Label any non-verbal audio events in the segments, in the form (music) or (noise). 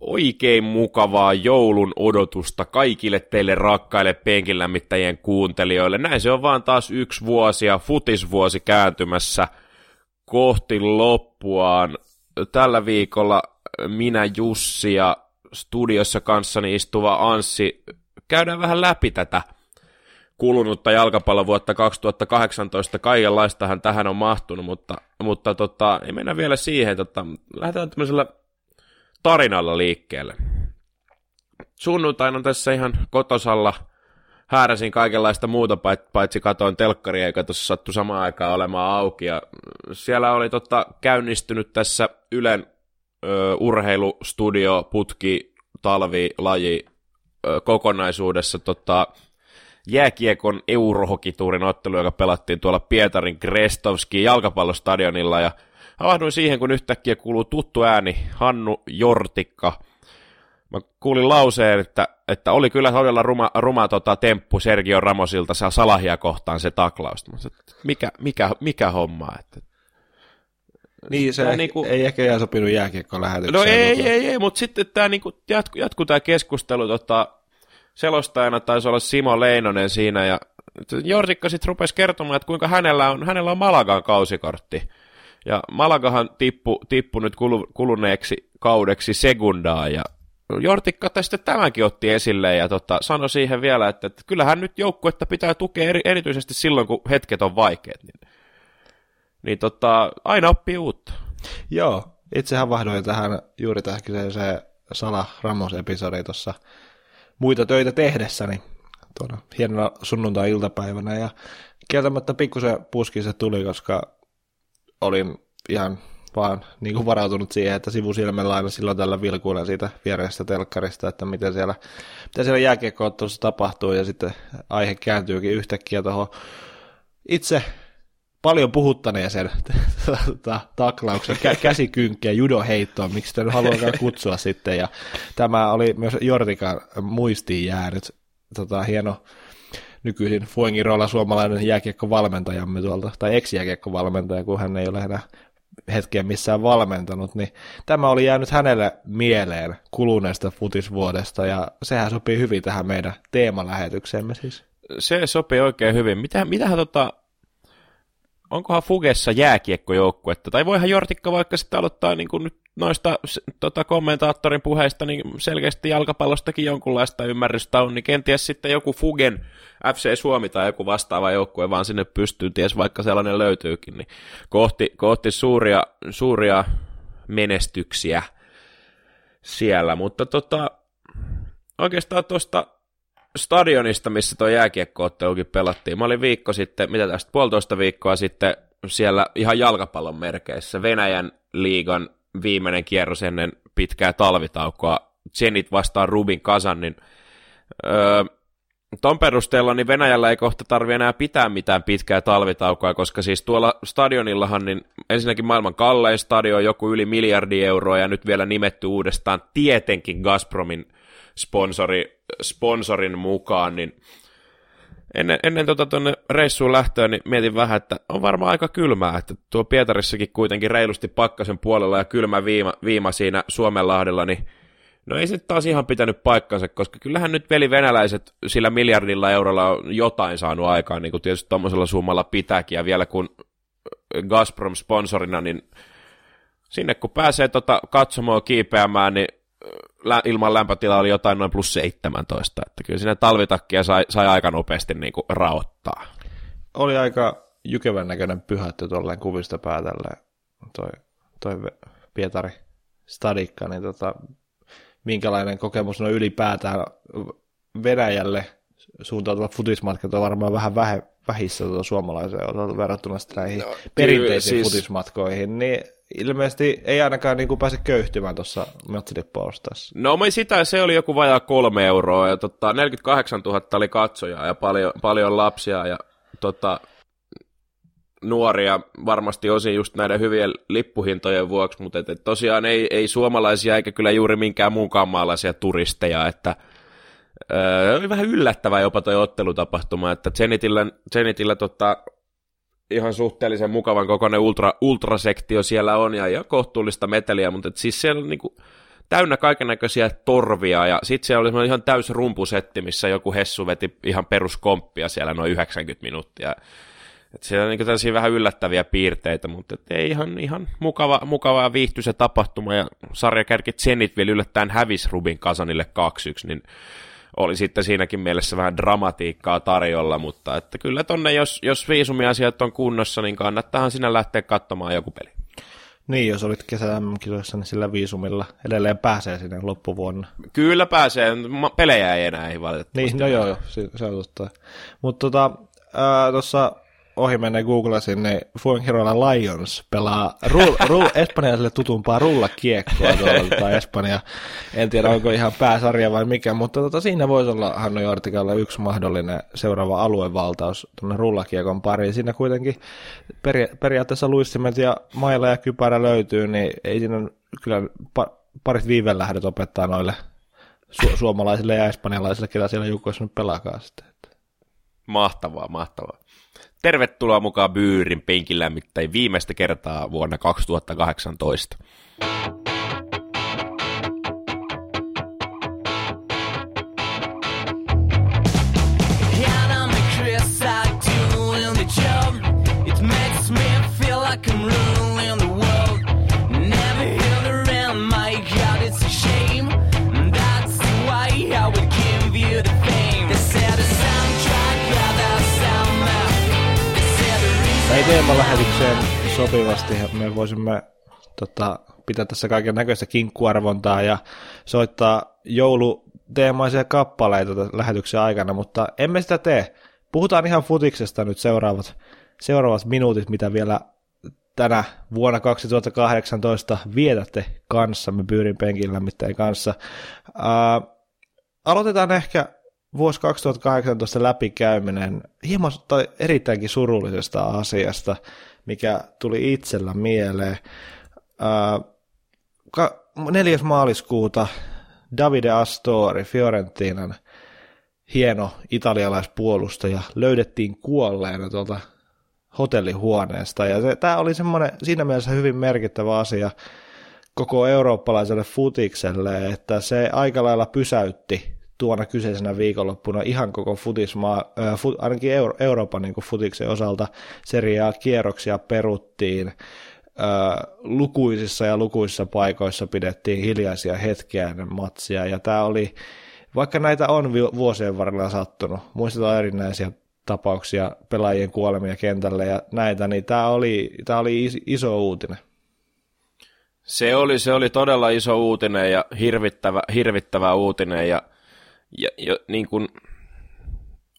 oikein mukavaa joulun odotusta kaikille teille rakkaille penkinlämmittäjien kuuntelijoille. Näin se on vaan taas yksi vuosi ja futisvuosi kääntymässä kohti loppuaan. Tällä viikolla minä Jussi ja studiossa kanssani istuva Anssi käydään vähän läpi tätä kulunutta jalkapallovuotta 2018. Kaikenlaistahan tähän on mahtunut, mutta, mutta tota, ei mennä vielä siihen. Tota, lähdetään tämmöisellä tarinalla liikkeelle. Sunnuntaina tässä ihan kotosalla hääräsin kaikenlaista muuta, paitsi katoin telkkaria, eikä tuossa sattu samaan aikaan olemaan auki. Ja siellä oli tota, käynnistynyt tässä Ylen ö, urheilustudio, putki, talvi, laji ö, kokonaisuudessa tota, jääkiekon eurohokituurin ottelu, joka pelattiin tuolla Pietarin Krestovski jalkapallostadionilla, ja havahduin siihen, kun yhtäkkiä kuuluu tuttu ääni Hannu Jortikka. Mä kuulin lauseen, että, että oli kyllä todella ruma, ruma tota, temppu Sergio Ramosilta se salahia kohtaan se taklaus. Mikä, mikä, mikä homma? Että, niin, se niin kuin... ei ehkä jää sopinut jääkiekkoon lähetykseen. No ei, mutta... ei, ei, mutta sitten tämä niin jatku, jatku tämä keskustelu, tota, selostajana taisi olla Simo Leinonen siinä, ja Jortikka sitten rupesi kertomaan, että kuinka hänellä on, hänellä on Malagan kausikortti. Ja Malagahan tippu, tippu nyt kuluneeksi kaudeksi segundaa, ja Jortikka tästä tämänkin otti esille ja tota, sanoi siihen vielä, että, että kyllähän nyt joukkuetta pitää tukea eri, erityisesti silloin, kun hetket on vaikeat. Niin, niin tota, aina oppii uutta. Joo, itsehän vahdoin tähän juuri tähän se Sala Ramos-episodi tuossa muita töitä tehdessäni tuona hienona sunnuntai-iltapäivänä ja kieltämättä pikkusen puski se tuli, koska olin ihan vaan niin kuin varautunut siihen, että sivusilmällä aina silloin tällä vilkuilla siitä vierestä telkkarista, että miten siellä, mitä siellä jääkiekkoottelussa tapahtuu, ja sitten aihe kääntyykin yhtäkkiä tuohon itse paljon puhuttaneeseen (laughs) taklauksen, kä- käsikynkkiä, judoheittoon, miksi sitä nyt haluakaan kutsua sitten, ja tämä oli myös Jortikan muistiin jäänyt, tota, hieno nykyisin Fuengirolla suomalainen jääkiekkovalmentajamme tuolta, tai ex-jääkiekkovalmentaja, kun hän ei ole enää hetkeä missään valmentanut, niin tämä oli jäänyt hänelle mieleen kuluneesta futisvuodesta, ja sehän sopii hyvin tähän meidän teemalähetykseemme siis. Se sopii oikein hyvin. Mitä, mitähän tota, onkohan Fugessa jääkiekkojoukkuetta, tai voihan Jortikka vaikka sitten aloittaa niin kuin nyt noista tota, kommentaattorin puheista, niin selkeästi jalkapallostakin jonkunlaista ymmärrystä on, niin kenties sitten joku Fugen FC Suomi tai joku vastaava joukkue vaan sinne pystyy, ties vaikka sellainen löytyykin, niin kohti, kohti suuria, suuria menestyksiä siellä, mutta tota, oikeastaan tuosta stadionista, missä tuo jääkiekkoottelukin pelattiin. Mä olin viikko sitten, mitä tästä, puolitoista viikkoa sitten siellä ihan jalkapallon merkeissä Venäjän liigan viimeinen kierros ennen pitkää talvitaukoa, Zenit vastaan Rubin Kasan, niin öö, ton perusteella niin Venäjällä ei kohta tarvi enää pitää mitään pitkää talvitaukoa, koska siis tuolla stadionillahan niin ensinnäkin maailman kallein stadion joku yli miljardi euroa ja nyt vielä nimetty uudestaan tietenkin Gazpromin sponsori, sponsorin mukaan, niin ennen, ennen tota tuonne reissuun lähtöä, niin mietin vähän, että on varmaan aika kylmää, että tuo Pietarissakin kuitenkin reilusti pakkasen puolella ja kylmä viima, viima siinä Suomenlahdella, niin no ei se taas ihan pitänyt paikkansa, koska kyllähän nyt veli venäläiset sillä miljardilla eurolla on jotain saanut aikaan, niin kuin tietysti tuommoisella summalla pitääkin, ja vielä kun Gazprom sponsorina, niin sinne kun pääsee tota katsomaan kiipeämään, niin ilman lämpötila oli jotain noin plus 17, että kyllä siinä talvitakkia sai, sai aika nopeasti niin kuin raottaa. Oli aika jykevän näköinen pyhätty tuolleen kuvista päätellä toi, toi Pietari Stadikka, niin tota, minkälainen kokemus on ylipäätään Venäjälle suuntautuvat futismatkat on varmaan vähän vähe, vähissä tuota suomalaiseen verrattuna näihin no, perinteisiin siis... futismatkoihin, niin ilmeisesti ei ainakaan niin kuin pääse köyhtymään tuossa Mötsilippoostassa. No me sitä, se oli joku vajaa kolme euroa ja tota, 48 000 oli katsojaa ja paljon, paljon lapsia ja tota, nuoria varmasti osin just näiden hyvien lippuhintojen vuoksi, mutta et, et tosiaan ei, ei suomalaisia eikä kyllä juuri minkään muunkaan maalaisia turisteja, että öö, oli vähän yllättävää jopa toi ottelutapahtuma, että Zenitillä, Zenitillä tota, ihan suhteellisen mukavan kokoinen ultra, ultrasektio siellä on ja, ja kohtuullista meteliä, mutta siis siellä on niinku, täynnä kaikennäköisiä torvia, ja sitten siellä oli ihan täys rumpusetti, missä joku Hessu veti ihan peruskomppia siellä noin 90 minuuttia. Et siellä on niin tällaisia vähän yllättäviä piirteitä, mutta et ei ihan, ihan mukava, mukava ja viihtyisä tapahtuma, ja sarjakärki Zenit vielä yllättäen hävisi Rubin Kasanille 2-1, niin oli sitten siinäkin mielessä vähän dramatiikkaa tarjolla, mutta että kyllä tonne, jos, jos viisumiasiat on kunnossa, niin kannattahan sinä lähteä katsomaan joku peli. Niin, jos olit kesä kisoissa niin sillä viisumilla edelleen pääsee sinne loppuvuonna. Kyllä pääsee, pelejä ei enää ei valitettavasti. Niin, no joo, joo, se on totta. Mutta tota, tuossa ohi menneen googlasin, niin Fuengirola Lions pelaa rull, (laughs) rull, espanjalaisille tutumpaa rullakiekkoa tuolla, tai Espanja. En tiedä, onko ihan pääsarja vai mikä, mutta tota, siinä voisi olla Hanno Jortikalla yksi mahdollinen seuraava aluevaltaus tuonne rullakiekon pariin. Siinä kuitenkin peri, periaatteessa luistimet ja maila ja kypärä löytyy, niin ei siinä kyllä pa, parit viivelähdöt opettaa noille su- suomalaisille ja espanjalaisille, ketä siellä joukoissa nyt pelaakaan sitten. Mahtavaa, mahtavaa. Tervetuloa mukaan Byyrin penkilämmittäin viimeistä kertaa vuonna 2018. teemalähetykseen sopivasti me voisimme tota, pitää tässä kaiken näköistä kinkkuarvontaa ja soittaa jouluteemaisia kappaleita lähetyksen aikana, mutta emme sitä tee. Puhutaan ihan futiksesta nyt seuraavat, seuraavat minuutit, mitä vielä tänä vuonna 2018 vietätte kanssamme Pyyrin penkin lämmittäjän kanssa. Ää, aloitetaan ehkä vuosi 2018 läpikäyminen hieman tai erittäinkin surullisesta asiasta, mikä tuli itsellä mieleen. Ää, 4. maaliskuuta Davide Astori, Fiorentinan hieno italialaispuolustaja, löydettiin kuolleena tuolta hotellihuoneesta. Ja tämä oli semmoinen siinä mielessä hyvin merkittävä asia koko eurooppalaiselle futikselle, että se aika lailla pysäytti tuona kyseisenä viikonloppuna ihan koko futismaa, fut, ainakin Euro, Euroopan niin futiksen osalta seriaa kierroksia peruttiin, lukuisissa ja lukuisissa paikoissa pidettiin hiljaisia hetkiä ennen matsia, ja tämä oli, vaikka näitä on vuosien varrella sattunut, muistetaan erinäisiä tapauksia, pelaajien kuolemia kentälle ja näitä, niin tämä oli, tämä oli iso uutinen. Se oli, se oli todella iso uutinen ja hirvittävä, hirvittävä uutinen, ja ja, ja niin kuin,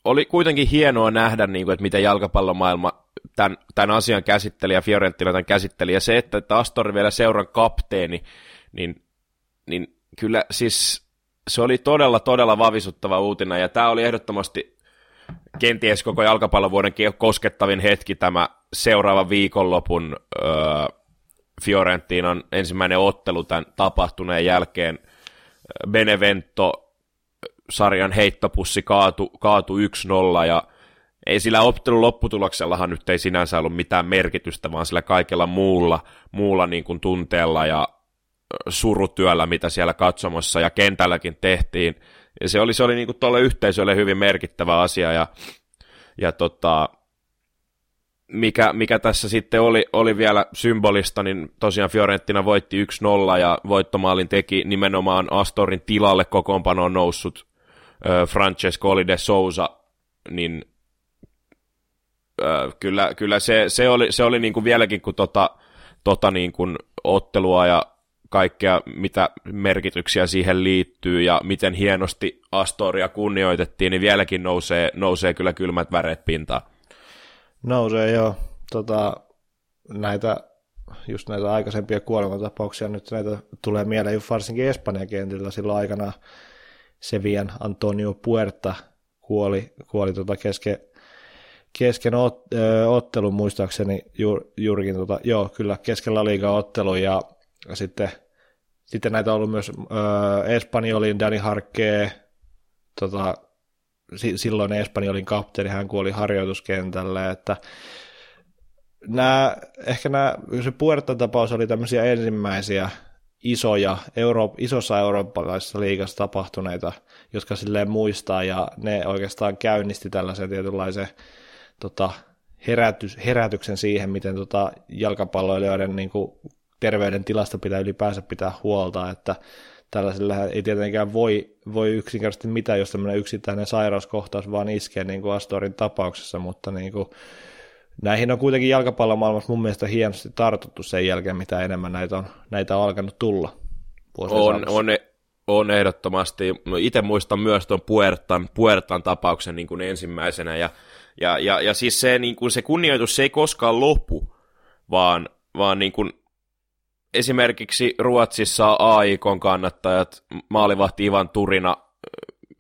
oli kuitenkin hienoa nähdä, niin kuin, että miten jalkapallomaailma tämän, tämän asian käsitteli ja Fiorentina tämän käsitteli. Ja se, että, että Astor vielä seuran kapteeni, niin, niin kyllä siis se oli todella, todella vavisuttava uutinen. Ja tämä oli ehdottomasti kenties koko jalkapallovuoden koskettavin hetki tämä seuraava viikonlopun öö, Fiorentinan ensimmäinen ottelu tämän tapahtuneen jälkeen. Benevento sarjan heittopussi kaatu, kaatu 1-0 ja ei sillä ottelun lopputuloksellahan nyt ei sinänsä ollut mitään merkitystä, vaan sillä kaikella muulla, muulla niin kuin tunteella ja surutyöllä, mitä siellä katsomassa ja kentälläkin tehtiin. Ja se oli, se oli niin kuin tuolle yhteisölle hyvin merkittävä asia ja, ja tota, mikä, mikä tässä sitten oli, oli vielä symbolista, niin tosiaan Fiorentina voitti 1-0 ja voittomaalin teki nimenomaan Astorin tilalle kokoonpanoon noussut Francesco oli de Souza, niin kyllä, kyllä se, se, oli, se oli niin kuin vieläkin kuin tota, tota niin kuin ottelua ja kaikkea, mitä merkityksiä siihen liittyy ja miten hienosti Astoria kunnioitettiin, niin vieläkin nousee, nousee kyllä kylmät väreet pintaan. Nousee joo. Tota, näitä, just näitä aikaisempia kuolematapauksia nyt näitä tulee mieleen varsinkin Espanjan kentillä silloin aikana Sevian Antonio Puerta kuoli, kuoli tota kesken, kesken ot, ö, ottelun muistaakseni juur, juurikin, tota, joo kyllä keskellä liiga ottelu ja sitten, sitten näitä on ollut myös ö, Espanjolin Danny Harkee, tota, silloin Espanjolin kapteeni, hän kuoli harjoituskentälle, että nämä, ehkä nämä, se Puerta-tapaus oli tämmöisiä ensimmäisiä isoja, Euro, isossa eurooppalaisessa liigassa tapahtuneita, jotka silleen muistaa, ja ne oikeastaan käynnisti tällaisen tietynlaisen tota, herätys, herätyksen siihen, miten tota, jalkapalloilijoiden niin kuin, terveydentilasta pitää ylipäänsä pitää huolta, että tällaisella ei tietenkään voi, voi yksinkertaisesti mitään, jos tämmöinen yksittäinen sairauskohtaus vaan iskee niin kuin Astorin tapauksessa, mutta niin kuin, näihin on kuitenkin jalkapallomaailmassa mun mielestä hienosti tartuttu sen jälkeen, mitä enemmän näitä on, näitä on alkanut tulla. On, on, on ehdottomasti. No itse muistan myös tuon Puertan, Puertan tapauksen niin kuin ensimmäisenä, ja, ja, ja, ja siis se, niin kuin se kunnioitus se ei koskaan lopu, vaan, vaan niin kuin esimerkiksi Ruotsissa AIKon kannattajat, maalivahti Ivan Turina,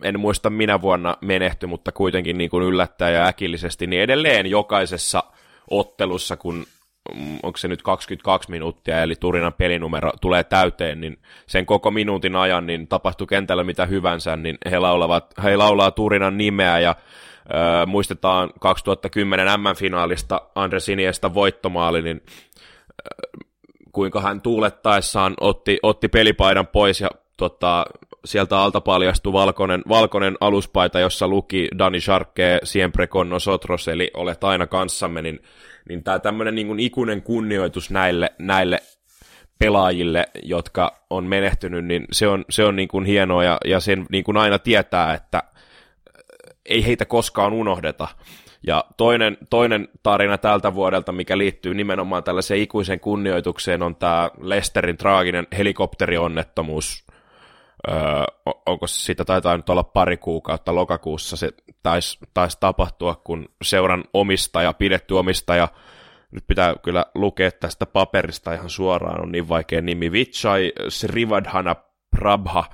en muista minä vuonna menehty, mutta kuitenkin niin kuin yllättää ja äkillisesti, niin edelleen jokaisessa ottelussa, kun mm, onko se nyt 22 minuuttia, eli Turinan pelinumero tulee täyteen, niin sen koko minuutin ajan, niin tapahtuu kentällä mitä hyvänsä, niin he, laulavat, he laulaa Turinan nimeä, ja äh, muistetaan 2010 M-finaalista Andres Iniesta voittomaali, niin äh, kuinka hän tuulettaessaan otti, otti pelipaidan pois ja tota, sieltä alta paljastui valkoinen, valkoinen aluspaita, jossa luki Dani Sharkke siempre con nosotros, eli olet aina kanssamme, niin, niin tämä tämmöinen niin ikuinen kunnioitus näille, näille pelaajille, jotka on menehtynyt, niin se on, se on niin kuin hienoa ja, ja sen niin kuin aina tietää, että ei heitä koskaan unohdeta. Ja toinen, toinen tarina tältä vuodelta, mikä liittyy nimenomaan tällaiseen ikuiseen kunnioitukseen, on tämä Lesterin traaginen helikopterionnettomuus. Onko sitä taitaa nyt olla pari kuukautta lokakuussa se taisi tais tapahtua, kun seuran omistaja, pidetty omistaja, nyt pitää kyllä lukea tästä paperista ihan suoraan, on niin vaikea nimi, Vichai Srivadhana Prabha,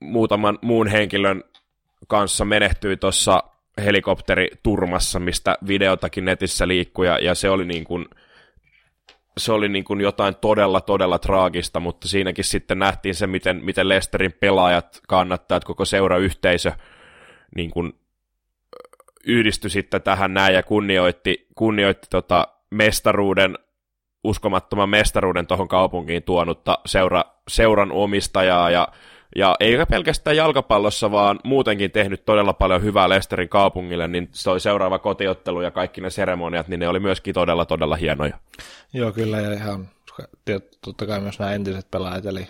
muutaman muun henkilön kanssa menehtyi tuossa helikopteriturmassa, mistä videotakin netissä liikkui, ja, ja se oli niin kuin, se oli niin kuin jotain todella, todella traagista, mutta siinäkin sitten nähtiin se, miten, miten Lesterin pelaajat, kannattajat, koko seurayhteisö niin kuin yhdistyi sitten tähän näin ja kunnioitti, kunnioitti tota mestaruuden, uskomattoman mestaruuden tuohon kaupunkiin tuonutta seura, seuran omistajaa ja ja eikä pelkästään jalkapallossa, vaan muutenkin tehnyt todella paljon hyvää Lesterin kaupungille, niin se oli seuraava kotiottelu ja kaikki ne seremoniat, niin ne oli myöskin todella, todella hienoja. Joo, kyllä, ja ihan totta kai myös nämä entiset pelaajat, eli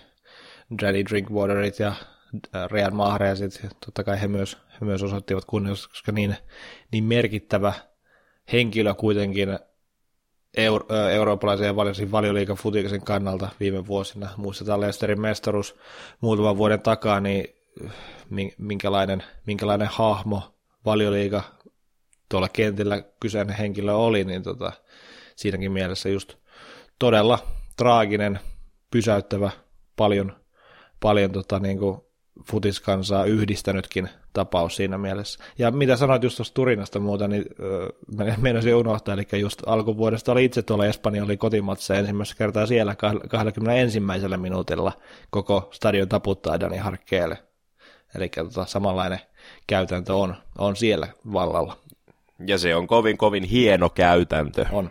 Daddy Drinkwaterit ja äh, Real Mahresit, totta kai he myös, he myös osoittivat kunnioitusta, koska niin, niin merkittävä henkilö kuitenkin euro, eurooppalaisen ja valiosin valioliikan futiksen kannalta viime vuosina. Muistetaan Leicesterin mestaruus muutaman vuoden takaa, niin minkälainen, minkälainen hahmo valioliiga tuolla kentillä kyseinen henkilö oli, niin tota, siinäkin mielessä just todella traaginen, pysäyttävä, paljon, paljon tota, niin kuin futiskansaa yhdistänytkin tapaus siinä mielessä. Ja mitä sanoit just tuosta Turinasta muuta, niin äh, meinasin unohtaa, eli just alkuvuodesta oli itse tuolla Espanja oli kotimatsa ensimmäistä kertaa siellä 21. minuutilla koko stadion taputtaa Dani Harkkeelle. Eli tota, samanlainen käytäntö on, on siellä vallalla. Ja se on kovin, kovin hieno käytäntö. On.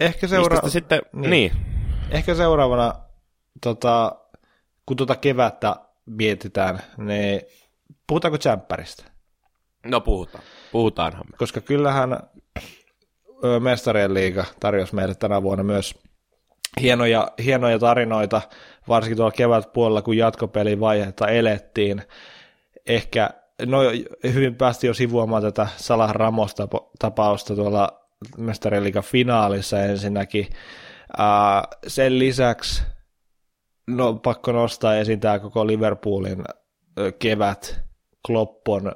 Ehkä seuraava... sitten, niin. niin. Ehkä seuraavana, tota, kun tuota kevättä mietitään, niin puhutaanko Jämpäristä? No puhutaan, puhutaanhan me. Koska kyllähän Mestarien liiga tarjosi meille tänä vuonna myös hienoja, hienoja tarinoita, varsinkin tuolla kevätpuolella, kun jatkopelivaihetta elettiin. Ehkä, no hyvin päästi jo sivuamaan tätä Salah Ramos-tapausta tuolla mestariliikan finaalissa ensinnäkin. Uh, sen lisäksi no, pakko nostaa esiin tämä koko Liverpoolin kevät. Klopp on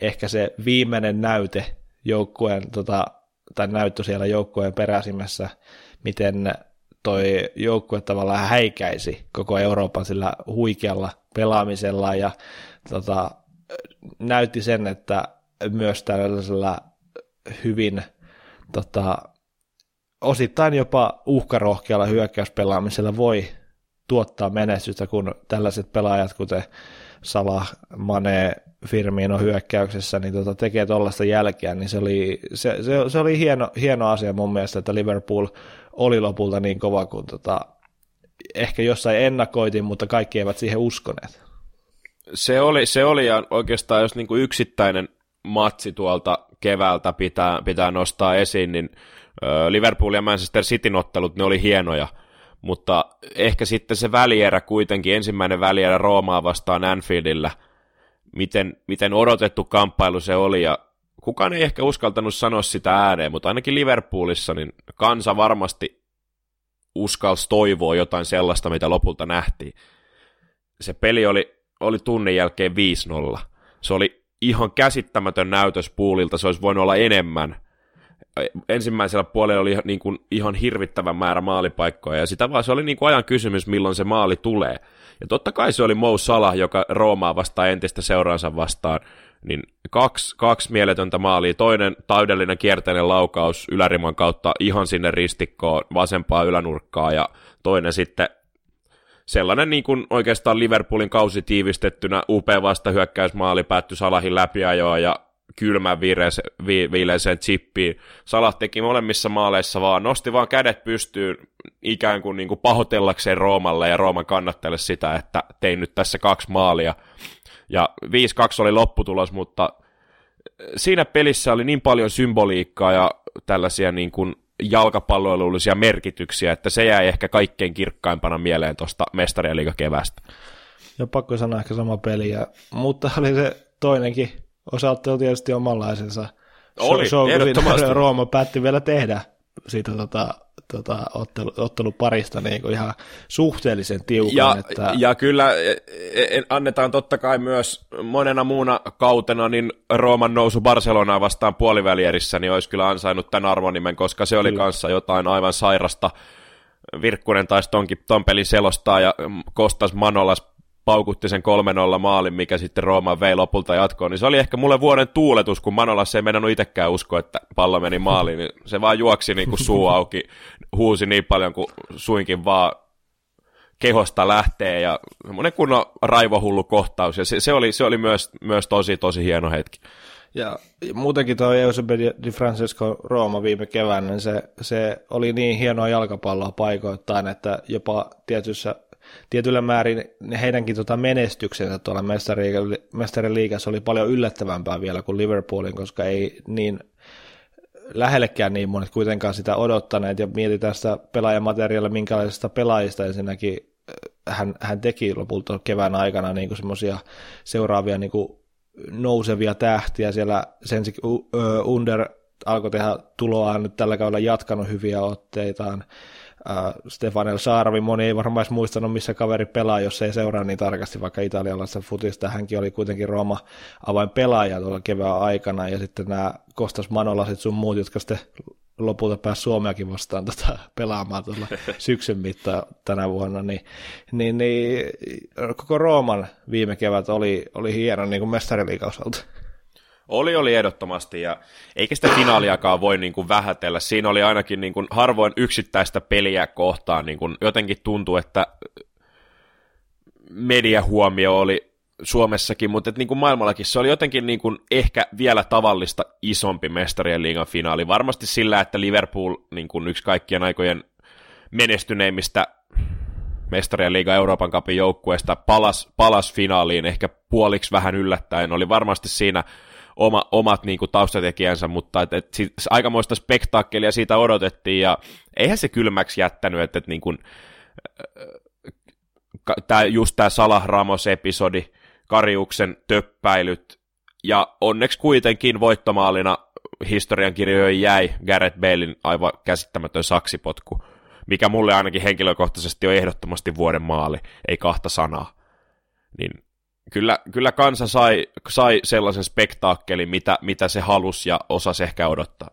ehkä se viimeinen näyte joukkueen, tota, tai näyttö siellä joukkueen peräsimessä, miten toi joukkue tavallaan häikäisi koko Euroopan sillä huikealla pelaamisella ja tota, näytti sen, että myös tällaisella hyvin tota, osittain jopa uhkarohkealla hyökkäyspelaamisella voi tuottaa menestystä, kun tällaiset pelaajat, kuten Salah, Mane, Firmino hyökkäyksessä, niin tota, tekee tuollaista jälkeä, niin se oli, se, se, se oli hieno, hieno asia mun mielestä, että Liverpool oli lopulta niin kova kuin tota, ehkä jossain ennakoitin, mutta kaikki eivät siihen uskoneet. Se oli, se oli ja oikeastaan jos niin kuin yksittäinen matsi tuolta keväältä pitää, pitää nostaa esiin, niin Liverpool ja Manchester Cityn ottelut, ne oli hienoja, mutta ehkä sitten se välierä kuitenkin, ensimmäinen välierä Roomaa vastaan Anfieldillä, miten, miten odotettu kamppailu se oli, ja kukaan ei ehkä uskaltanut sanoa sitä ääneen, mutta ainakin Liverpoolissa niin kansa varmasti uskalsi toivoa jotain sellaista, mitä lopulta nähtiin. Se peli oli, oli tunnin jälkeen 5-0. Se oli ihan käsittämätön näytös puulilta, se olisi voinut olla enemmän. Ensimmäisellä puolella oli niin kuin ihan hirvittävä määrä maalipaikkoja, ja sitä vaan se oli niin kuin ajan kysymys, milloin se maali tulee. Ja totta kai se oli Mo Salah, joka Roomaa vastaan entistä seuraansa vastaan, niin kaksi, kaksi mieletöntä maalia, toinen täydellinen kierteinen laukaus yläriman kautta ihan sinne ristikkoon vasempaa ylänurkkaa, ja toinen sitten sellainen niin kuin oikeastaan Liverpoolin kausi tiivistettynä upea vastahyökkäysmaali päättyi Salahin läpiajoa ja kylmän viileiseen, vi, viileiseen chippiin. Salah teki molemmissa maaleissa vaan, nosti vaan kädet pystyyn ikään kuin, niin kuin pahoitellakseen Roomalle ja Rooman kannattele sitä, että tein nyt tässä kaksi maalia. Ja 5-2 oli lopputulos, mutta siinä pelissä oli niin paljon symboliikkaa ja tällaisia niin kuin jalkapalloilullisia merkityksiä, että se jäi ehkä kaikkein kirkkaimpana mieleen tuosta mestarien kevästä. Ja pakko sanoa ehkä sama peli, ja, mutta (laughs) oli se toinenkin osalta tietysti omanlaisensa. Oli, show, ehdottomasti. Rooma päätti vielä tehdä siitä tota, tota, ottelu, otteluparista niin kuin ihan suhteellisen tiukan. Ja, että... ja kyllä e, e, annetaan totta kai myös monena muuna kautena niin Rooman nousu Barcelonaa vastaan puolivälierissä, niin olisi kyllä ansainnut tämän arvonimen, koska se oli kyllä. kanssa jotain aivan sairasta. Virkkunen taisi tonkin, ton pelin selostaa ja Kostas Manolas paukutti sen 3-0 maalin, mikä sitten Rooma vei lopulta jatkoon, niin se oli ehkä mulle vuoden tuuletus, kun Manolas ei mennyt itsekään usko, että pallo meni maaliin, niin se vaan juoksi niin kuin suu auki, huusi niin paljon kuin suinkin vaan kehosta lähtee ja semmoinen kunnon raivohullu kohtaus. Ja se, se, oli, se oli myös, myös tosi tosi hieno hetki. Ja muutenkin tuo Eusebio Di Francesco Rooma viime keväänä, niin se, se oli niin hienoa jalkapalloa paikoittain, että jopa tietyssä tietyllä määrin heidänkin tota menestyksensä tuolla mestariliigassa oli paljon yllättävämpää vielä kuin Liverpoolin, koska ei niin lähellekään niin monet kuitenkaan sitä odottaneet, ja mietitään sitä pelaajamateriaalia, minkälaisista pelaajista ensinnäkin äh, hän, hän teki lopulta kevään aikana niin semmoisia seuraavia niin kuin nousevia tähtiä, siellä sen Under alkoi tehdä tuloaan nyt tällä kaudella jatkanut hyviä otteitaan, äh, Stefanel Saaravi, moni ei varmaan edes muistanut, missä kaveri pelaa, jos ei seuraa niin tarkasti vaikka italialaisessa futista. Hänkin oli kuitenkin Rooma avain pelaaja tuolla kevään aikana, ja sitten nämä Kostas Manolasit sun muut, jotka sitten lopulta pääsi Suomeakin vastaan tota, pelaamaan tuolla (laughs) syksyn mittaan tänä vuonna, niin, niin, niin koko Rooman viime kevät oli, oli hieno niin kuin mestariliikausalta. Oli, oli ehdottomasti, ja eikä sitä finaaliakaan voi niin kuin vähätellä. Siinä oli ainakin niin kuin harvoin yksittäistä peliä kohtaan. Niin kuin jotenkin tuntuu, että mediahuomio oli Suomessakin, mutta niin kuin maailmallakin se oli jotenkin niin kuin ehkä vielä tavallista isompi mestarien liigan finaali. Varmasti sillä, että Liverpool niin kuin yksi kaikkien aikojen menestyneimmistä mestarien liiga Euroopan kapin joukkueesta palas, palas finaaliin ehkä puoliksi vähän yllättäen. Oli varmasti siinä oma, omat niin kuin, taustatekijänsä, mutta et, et, et, aikamoista spektaakkelia siitä odotettiin, ja eihän se kylmäksi jättänyt, että et, niin kuin, tää, just tämä Salah Ramos-episodi, Kariuksen töppäilyt, ja onneksi kuitenkin voittomaalina historiankirjoihin jäi Gareth Balein aivan käsittämätön saksipotku, mikä mulle ainakin henkilökohtaisesti on ehdottomasti vuoden maali, ei kahta sanaa. Niin kyllä, kyllä kansa sai, sai sellaisen spektaakkelin, mitä, mitä se halusi ja osasi ehkä odottaa.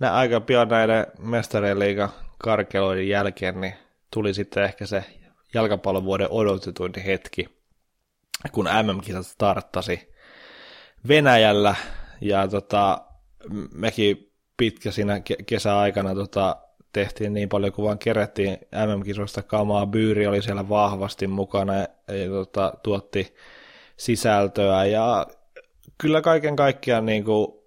Nä, aika pian näiden mestarien liigan karkeloiden jälkeen niin tuli sitten ehkä se jalkapallon vuoden odotetuin hetki, kun MM-kisat starttasi Venäjällä ja tota, mekin pitkä siinä kesäaikana tota, tehtiin niin paljon kuin vaan kerättiin MM-kisoista kamaa. Byyri oli siellä vahvasti mukana ja, ja tota, tuotti sisältöä ja kyllä kaiken kaikkiaan niin kuin,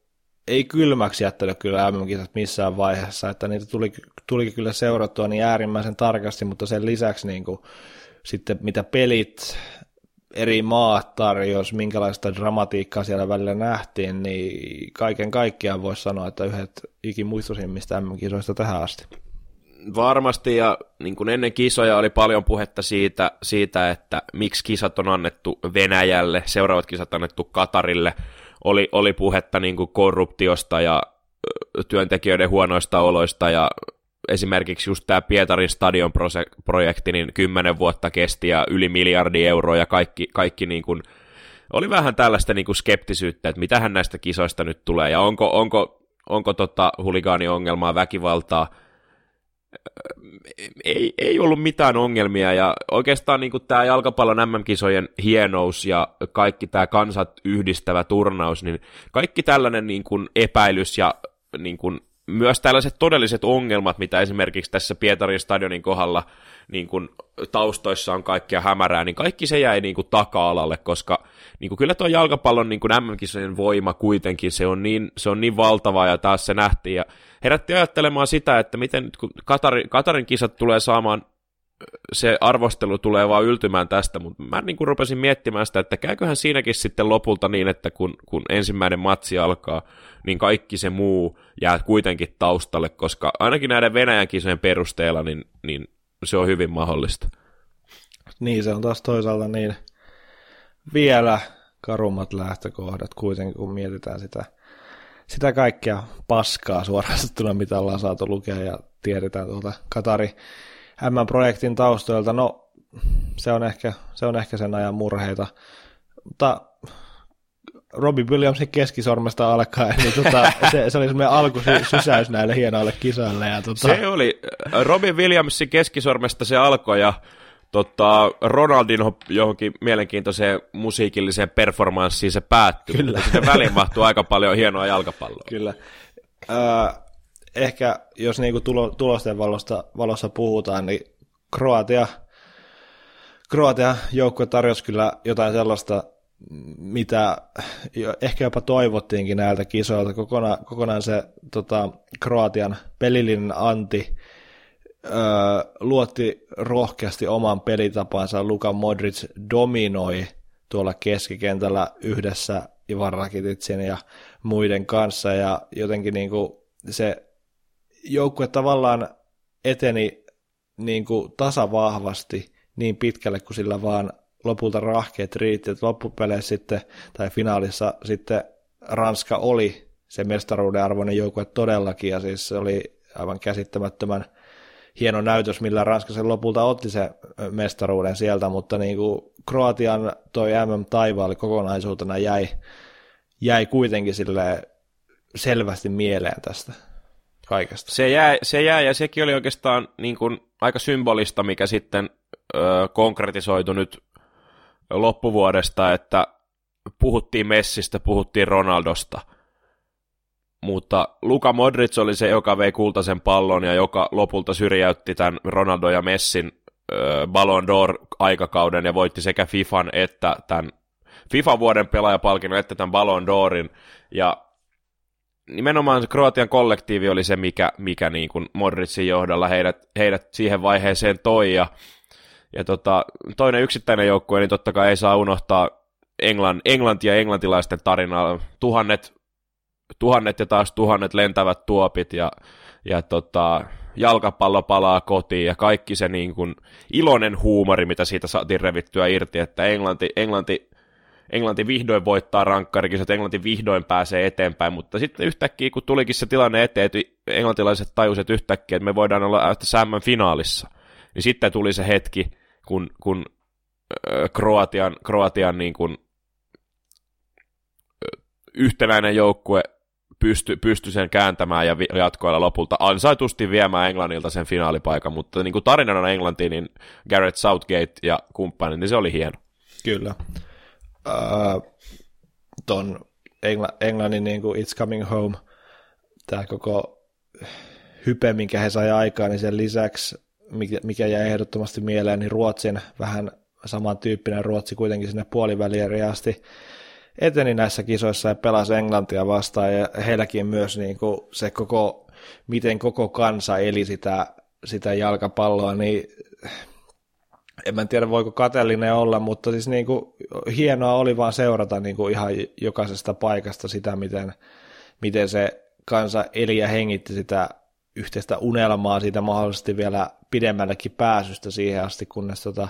ei kylmäksi jättänyt kyllä MM-kisat missään vaiheessa, että niitä tuli, tuli kyllä seurattua niin äärimmäisen tarkasti, mutta sen lisäksi niin kuin, sitten mitä pelit eri maat tarjos, minkälaista dramatiikkaa siellä välillä nähtiin, niin kaiken kaikkiaan voisi sanoa, että yhdet ikimuistoisimmista MM-kisoista tähän asti. Varmasti, ja niin kuin ennen kisoja oli paljon puhetta siitä, siitä, että miksi kisat on annettu Venäjälle, seuraavat kisat annettu Katarille, oli, oli puhetta niin kuin korruptiosta ja työntekijöiden huonoista oloista ja esimerkiksi just tämä Pietarin stadion-projekti niin kymmenen vuotta kesti ja yli miljardi euroa ja kaikki, kaikki niin kuin, oli vähän tällaista niin kuin skeptisyyttä, että mitähän näistä kisoista nyt tulee ja onko, onko, onko tota huligaaniongelmaa, väkivaltaa, ei, ei ollut mitään ongelmia ja oikeastaan niin tämä jalkapallon MM-kisojen hienous ja kaikki tämä kansat yhdistävä turnaus, niin kaikki tällainen niin kuin epäilys ja niin kuin myös tällaiset todelliset ongelmat, mitä esimerkiksi tässä Pietarin stadionin kohdalla niin kuin taustoissa on kaikkia hämärää, niin kaikki se jäi niin kuin taka-alalle, koska niin kuin kyllä tuo jalkapallon niin MM-kisojen voima kuitenkin, se on, niin, se on niin valtava ja taas se nähtiin. Ja herätti ajattelemaan sitä, että miten kun Katarin, Katarin kisat tulee saamaan se arvostelu tulee vaan yltymään tästä, mutta mä niin kuin rupesin miettimään sitä, että käyköhän siinäkin sitten lopulta niin, että kun, kun ensimmäinen matsi alkaa, niin kaikki se muu jää kuitenkin taustalle, koska ainakin näiden Venäjän kisojen perusteella, niin, niin se on hyvin mahdollista. Niin, se on taas toisaalta niin vielä karummat lähtökohdat kuitenkin, kun mietitään sitä, sitä kaikkea paskaa suorastaan, mitä ollaan saatu lukea ja tiedetään tuolta Katari M-projektin taustoilta, no se on ehkä, se on ehkä sen ajan murheita, mutta Robbie Williamsin keskisormesta alkaen, niin tota, (laughs) se, se oli semmoinen alkusysäys näille hienoille kisoille. Ja tota... Se oli, Robbie Williamsin keskisormesta se alkoi ja tota, Ronaldin johonkin mielenkiintoiseen musiikilliseen performanssiin se päättyi. Kyllä. Sitten väliin mahtuu aika paljon hienoa jalkapalloa. Kyllä. Äh, ehkä jos niinku tulo, tulosten valossa, valossa puhutaan, niin Kroatia, Kroatia joukkue tarjosi kyllä jotain sellaista, mitä ehkä jopa toivottiinkin näiltä kisoilta. Kokonaan, kokonaan se tota, Kroatian pelillinen anti öö, luotti rohkeasti oman pelitapansa. Luka Modric dominoi tuolla keskikentällä yhdessä Ivan Rakititsin ja muiden kanssa ja jotenkin niin kuin se joukkue tavallaan eteni niin kuin tasavahvasti niin pitkälle kuin sillä vaan lopulta rahkeet riitti, että loppupeleissä sitten, tai finaalissa sitten Ranska oli se mestaruuden arvoinen joukkue todellakin, ja siis se oli aivan käsittämättömän hieno näytös, millä Ranska sen lopulta otti se mestaruuden sieltä, mutta niin kuin Kroatian toi MM-taivaali kokonaisuutena jäi, jäi kuitenkin sille selvästi mieleen tästä kaikesta. Se jää, se jää ja sekin oli oikeastaan niin kuin aika symbolista, mikä sitten ö, konkretisoitu nyt loppuvuodesta, että puhuttiin Messistä, puhuttiin Ronaldosta, mutta Luka Modric oli se, joka vei kultaisen pallon ja joka lopulta syrjäytti tämän Ronaldo ja Messin ö, Ballon d'Or-aikakauden ja voitti sekä FIFAn että tämän FIFA-vuoden pelaajapalkinnon että tämän Ballon d'Orin. Ja nimenomaan se Kroatian kollektiivi oli se, mikä, mikä niin kuin Modricin johdolla heidät, heidät siihen vaiheeseen toi, ja, ja tota, toinen yksittäinen joukkue, niin totta kai ei saa unohtaa Englann, Englantia ja englantilaisten tarinaa. Tuhannet, tuhannet ja taas tuhannet lentävät tuopit, ja, ja tota, jalkapallo palaa kotiin, ja kaikki se niin kuin iloinen huumori, mitä siitä saatiin revittyä irti, että Englanti, Englanti Englanti vihdoin voittaa rankkarikisat, Englanti vihdoin pääsee eteenpäin, mutta sitten yhtäkkiä, kun tulikin se tilanne eteen, että englantilaiset tajusivat yhtäkkiä, että me voidaan olla Sämmön finaalissa, niin sitten tuli se hetki, kun, kun Kroatian, Kroatian niin kuin, yhtenäinen joukkue pysty, pysty sen kääntämään ja jatkoilla lopulta ansaitusti viemään Englannilta sen finaalipaikan, mutta niin kuin tarinana Englantiin, niin Garrett Southgate ja kumppani, niin se oli hieno. Kyllä äh, ton Engl- Englannin niin kuin It's Coming Home, tämä koko hype, minkä he sai aikaan, niin sen lisäksi, mikä, mikä jäi ehdottomasti mieleen, niin Ruotsin vähän samantyyppinen Ruotsi kuitenkin sinne puoliväliin asti eteni näissä kisoissa ja pelasi Englantia vastaan. Ja heilläkin myös niin kuin se koko, miten koko kansa eli sitä, sitä jalkapalloa, niin en mä tiedä voiko katellinen olla, mutta siis niin kuin, hienoa oli vaan seurata niin kuin ihan jokaisesta paikasta sitä, miten, miten se kansa eli ja hengitti sitä yhteistä unelmaa siitä mahdollisesti vielä pidemmällekin pääsystä siihen asti, kunnes tota,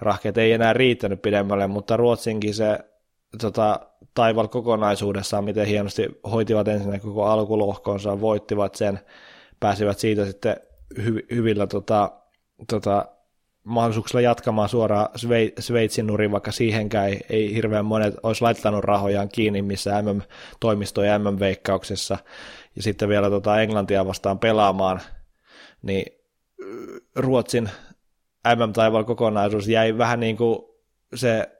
rahkeet ei enää riittänyt pidemmälle, mutta Ruotsinkin se tota, taival kokonaisuudessaan, miten hienosti hoitivat ensin koko alkulohkonsa, voittivat sen, pääsivät siitä sitten hy- hyvillä tota, tota, mahdollisuuksilla jatkamaan suoraan Sveitsin nurin, vaikka siihenkään ei, ei hirveän monet olisi laittanut rahojaan kiinni missä MM-toimisto ja MM-veikkauksessa, ja sitten vielä tota Englantia vastaan pelaamaan, niin Ruotsin MM-taival kokonaisuus jäi vähän niin kuin se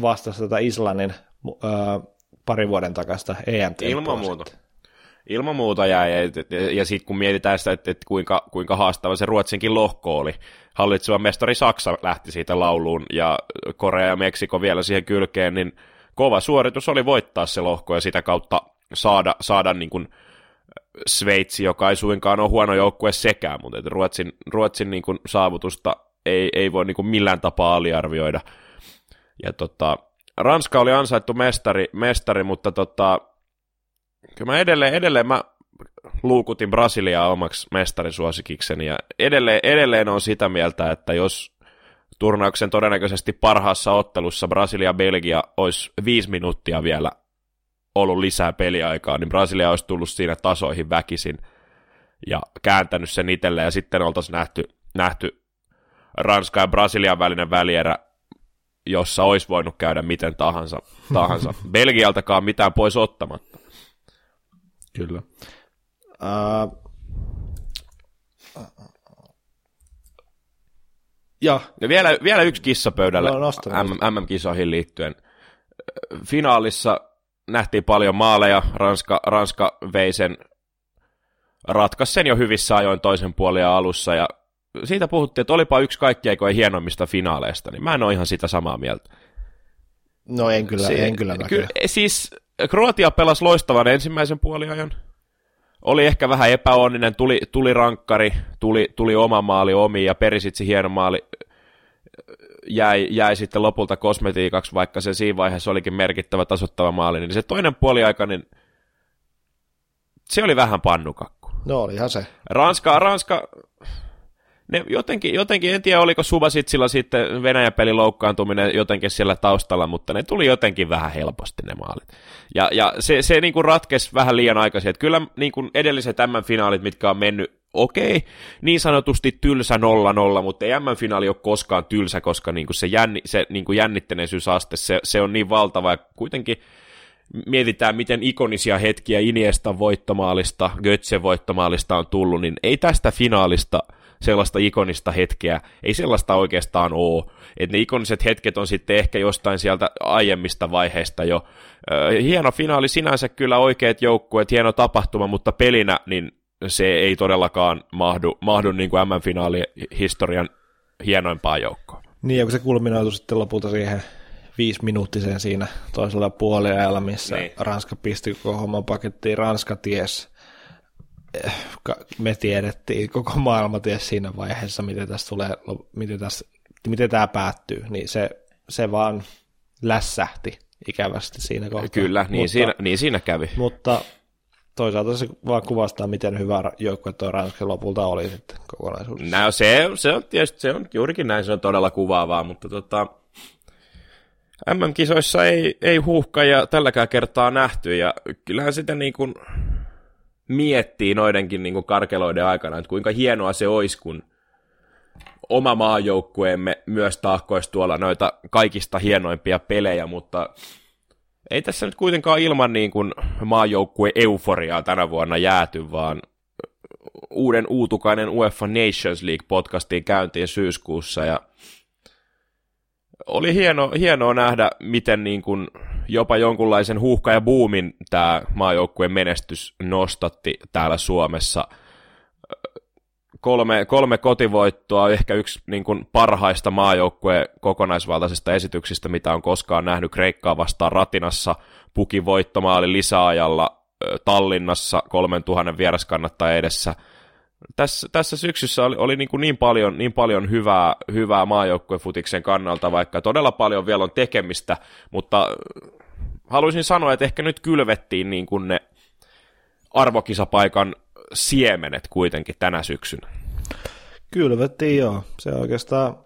vastasi tätä Islannin ää, pari vuoden takasta em Ilman muuta. Ilman muuta jäi, ja, ja, ja sitten kun mietitään sitä, että, että kuinka, kuinka haastava se Ruotsinkin lohko oli, hallitseva mestari Saksa lähti siitä lauluun, ja Korea ja Meksiko vielä siihen kylkeen, niin kova suoritus oli voittaa se lohko, ja sitä kautta saada, saada niin kuin Sveitsi, joka ei suinkaan ole huono joukkue sekään, mutta Ruotsin, Ruotsin niin kuin saavutusta ei, ei voi niin kuin millään tapaa aliarvioida. Ja tota, Ranska oli ansaittu mestari, mestari mutta tota, kyllä mä edelleen, edelleen mä luukutin Brasiliaa omaksi mestarisuosikikseni ja edelleen, edelleen on sitä mieltä, että jos turnauksen todennäköisesti parhaassa ottelussa Brasilia-Belgia olisi viisi minuuttia vielä ollut lisää peliaikaa, niin Brasilia olisi tullut siinä tasoihin väkisin ja kääntänyt sen itselleen ja sitten oltaisiin nähty, nähty Ranska ja Brasilian välinen välierä, jossa olisi voinut käydä miten tahansa. tahansa. (laughs) Belgialtakaan mitään pois ottamatta. Kyllä. Uh, ja. ja vielä, vielä yksi kissa pöydälle no, MM-kisoihin liittyen. Finaalissa nähtiin paljon maaleja, Ranska, Ranska vei sen, ratkaisi sen jo hyvissä ajoin toisen puolen alussa, ja siitä puhuttiin, että olipa yksi kaikkein hienoimmista finaaleista, niin mä en ole ihan sitä samaa mieltä. No en kyllä, si- en kyllä ky- Siis Kroatia pelasi loistavan ensimmäisen puoliajan, oli ehkä vähän epäonninen, tuli, tuli rankkari, tuli, tuli oma maali omi ja perisitsi hieno maali jäi, jäi sitten lopulta kosmetiikaksi, vaikka se siinä vaiheessa olikin merkittävä tasottava maali, niin se toinen puoliaika, niin se oli vähän pannukakku. No olihan se. Ranska, Ranska, ne jotenkin, jotenkin, en tiedä oliko Subasitsilla sitten Venäjän pelin loukkaantuminen jotenkin siellä taustalla, mutta ne tuli jotenkin vähän helposti ne maalit. Ja, ja se, se niin kuin ratkesi vähän liian aikaisin, että kyllä niin kuin edelliset M-finaalit, mitkä on mennyt okei, niin sanotusti tylsä 0-0, mutta ei M-finaali ole koskaan tylsä, koska niin kuin se, jänni, se niin kuin jännitteneisysaste, se, se on niin valtava, ja kuitenkin mietitään, miten ikonisia hetkiä Iniestan voittomaalista, Götze voittomaalista on tullut, niin ei tästä finaalista – sellaista ikonista hetkeä, ei sellaista oikeastaan ole. Että ne ikoniset hetket on sitten ehkä jostain sieltä aiemmista vaiheista jo. hieno finaali sinänsä kyllä oikeat joukkueet, hieno tapahtuma, mutta pelinä niin se ei todellakaan mahdu, mahdu niin kuin M-finaali historian hienoimpaa joukkoa. Niin, ja kun se kulminoitu sitten lopulta siihen viisi minuuttiseen siinä toisella puoliajalla, missä niin. Ranska pisti koko homman pakettiin. Ranska ties me tiedettiin, koko maailma tiesi siinä vaiheessa, miten tässä tulee, miten, tässä, miten tämä päättyy, niin se, se vaan lässähti ikävästi siinä kohtaa. Kyllä, niin, mutta, siinä, niin siinä kävi. Mutta toisaalta se vaan kuvastaa, miten hyvä joukkue tuo Ranska lopulta oli sitten kokonaisuudessa. No, se, se on tietysti, se on juurikin näin, se on todella kuvaavaa, mutta tota, MM-kisoissa ei, ei huuhka ja tälläkään kertaa nähty, ja kyllähän sitä niin kuin, miettii noidenkin niin kuin karkeloiden aikana, että kuinka hienoa se olisi, kun oma maajoukkueemme myös tahkoisi tuolla noita kaikista hienoimpia pelejä, mutta ei tässä nyt kuitenkaan ilman niin kuin maajoukkue euforiaa tänä vuonna jääty, vaan uuden uutukainen UEFA Nations League podcastiin käyntiin syyskuussa ja oli hieno, hienoa nähdä, miten niin kuin jopa jonkunlaisen huuhka ja buumin tämä maajoukkueen menestys nostatti täällä Suomessa. kolme, kolme kotivoittoa, ehkä yksi niin kuin parhaista maajoukkueen kokonaisvaltaisista esityksistä, mitä on koskaan nähnyt Kreikkaa vastaan Ratinassa. Pukivoittomaali lisäajalla Tallinnassa 3000 vieraskannattaa edessä. Tässä, tässä syksyssä oli, oli niin, kuin niin paljon, niin paljon hyvää, hyvää maajoukkuefutiksen kannalta, vaikka todella paljon vielä on tekemistä, mutta haluaisin sanoa, että ehkä nyt kylvettiin niin kuin ne arvokisapaikan siemenet kuitenkin tänä syksynä. Kylvettiin joo. Se oikeastaan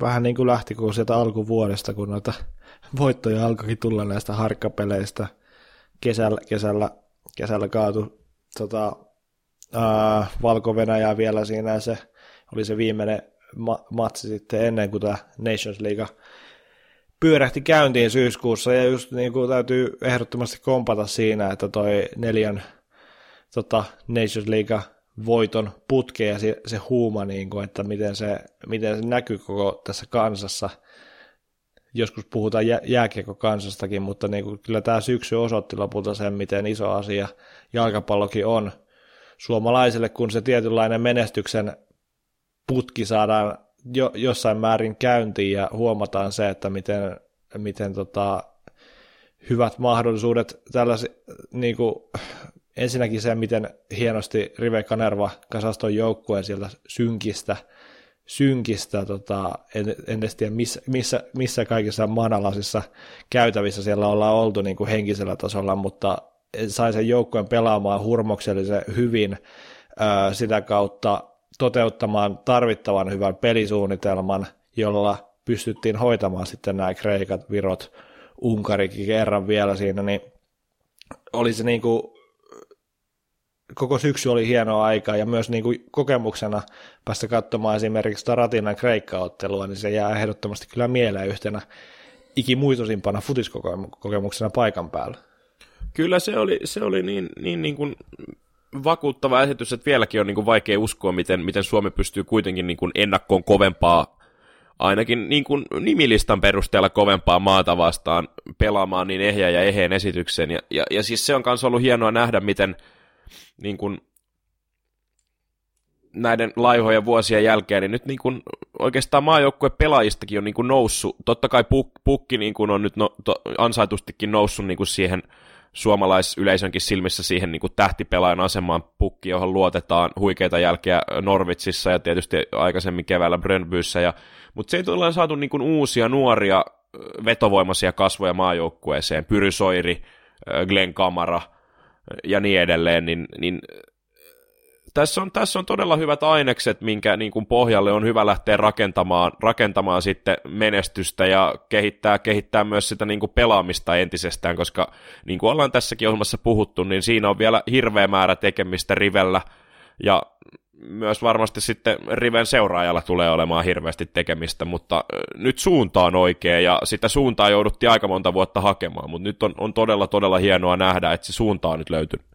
vähän niin kuin lähti kun sieltä alkuvuodesta, kun noita (laughs) voittoja alkoi tulla näistä harkkapeleistä. Kesällä, kesällä, kesällä kaatu tota, ää, Valko-Venäjää vielä siinä se oli se viimeinen ma- matsi sitten ennen kuin tämä Nations League pyörähti käyntiin syyskuussa ja just niin kuin täytyy ehdottomasti kompata siinä, että toi neljän tota, Nations League voiton putke ja se, se huuma, niin kuin, että miten se, miten se näkyy koko tässä kansassa. Joskus puhutaan jä, kansastakin, mutta niin kuin, kyllä tämä syksy osoitti lopulta sen, miten iso asia jalkapallokin on suomalaiselle, kun se tietynlainen menestyksen putki saadaan jo, jossain määrin käyntiin ja huomataan se, että miten, miten tota, hyvät mahdollisuudet tällaisi, niin kuin, ensinnäkin se, miten hienosti Rive Kanerva kasastoi joukkueen sieltä synkistä, synkistä tota, en, en tiedä missä, missä, missä kaikissa maanalaisissa käytävissä siellä ollaan oltu niin kuin henkisellä tasolla, mutta sai sen joukkueen pelaamaan hurmoksellisen hyvin sitä kautta toteuttamaan tarvittavan hyvän pelisuunnitelman, jolla pystyttiin hoitamaan sitten nämä Kreikat, Virot, Unkarikin kerran vielä siinä, niin oli se niin kuin, koko syksy oli hienoa aikaa ja myös niin kuin kokemuksena päästä katsomaan esimerkiksi Ratinan Kreikka-ottelua, niin se jää ehdottomasti kyllä mieleen yhtenä ikimuitosimpana futiskokemuksena paikan päällä. Kyllä se oli, se oli niin, niin, niin kuin vakuuttava esitys, että vieläkin on niin kuin vaikea uskoa, miten, miten Suomi pystyy kuitenkin niin kuin ennakkoon kovempaa, ainakin niin kuin nimilistan perusteella kovempaa maata vastaan pelaamaan niin ehjä ja eheen esityksen. Ja, ja, ja siis se on myös ollut hienoa nähdä, miten niin kuin, näiden laihojen vuosien jälkeen, niin nyt niin kuin, oikeastaan maajoukkue pelaajistakin on niin kuin noussut. Totta kai puk, pukki niin kuin on nyt no, to, ansaitustikin noussut niin kuin siihen suomalaisyleisönkin silmissä siihen niin kuin tähtipelaajan asemaan pukki, johon luotetaan huikeita jälkeä Norvitsissa ja tietysti aikaisemmin keväällä Brönbyssä. Ja, mutta se ei ole saatu niin kuin uusia nuoria vetovoimaisia kasvoja maajoukkueeseen, Pyrysoiri, Glenn Kamara ja niin edelleen, niin, niin tässä on, tässä on todella hyvät ainekset, minkä niin kuin pohjalle on hyvä lähteä rakentamaan, rakentamaan sitten menestystä ja kehittää, kehittää myös sitä niin kuin pelaamista entisestään, koska niin kuin ollaan tässäkin ohjelmassa puhuttu, niin siinä on vielä hirveä määrä tekemistä rivellä ja myös varmasti sitten Riven seuraajalla tulee olemaan hirveästi tekemistä, mutta nyt suunta on oikea ja sitä suuntaa jouduttiin aika monta vuotta hakemaan, mutta nyt on, on todella todella hienoa nähdä, että se suunta on nyt löytynyt.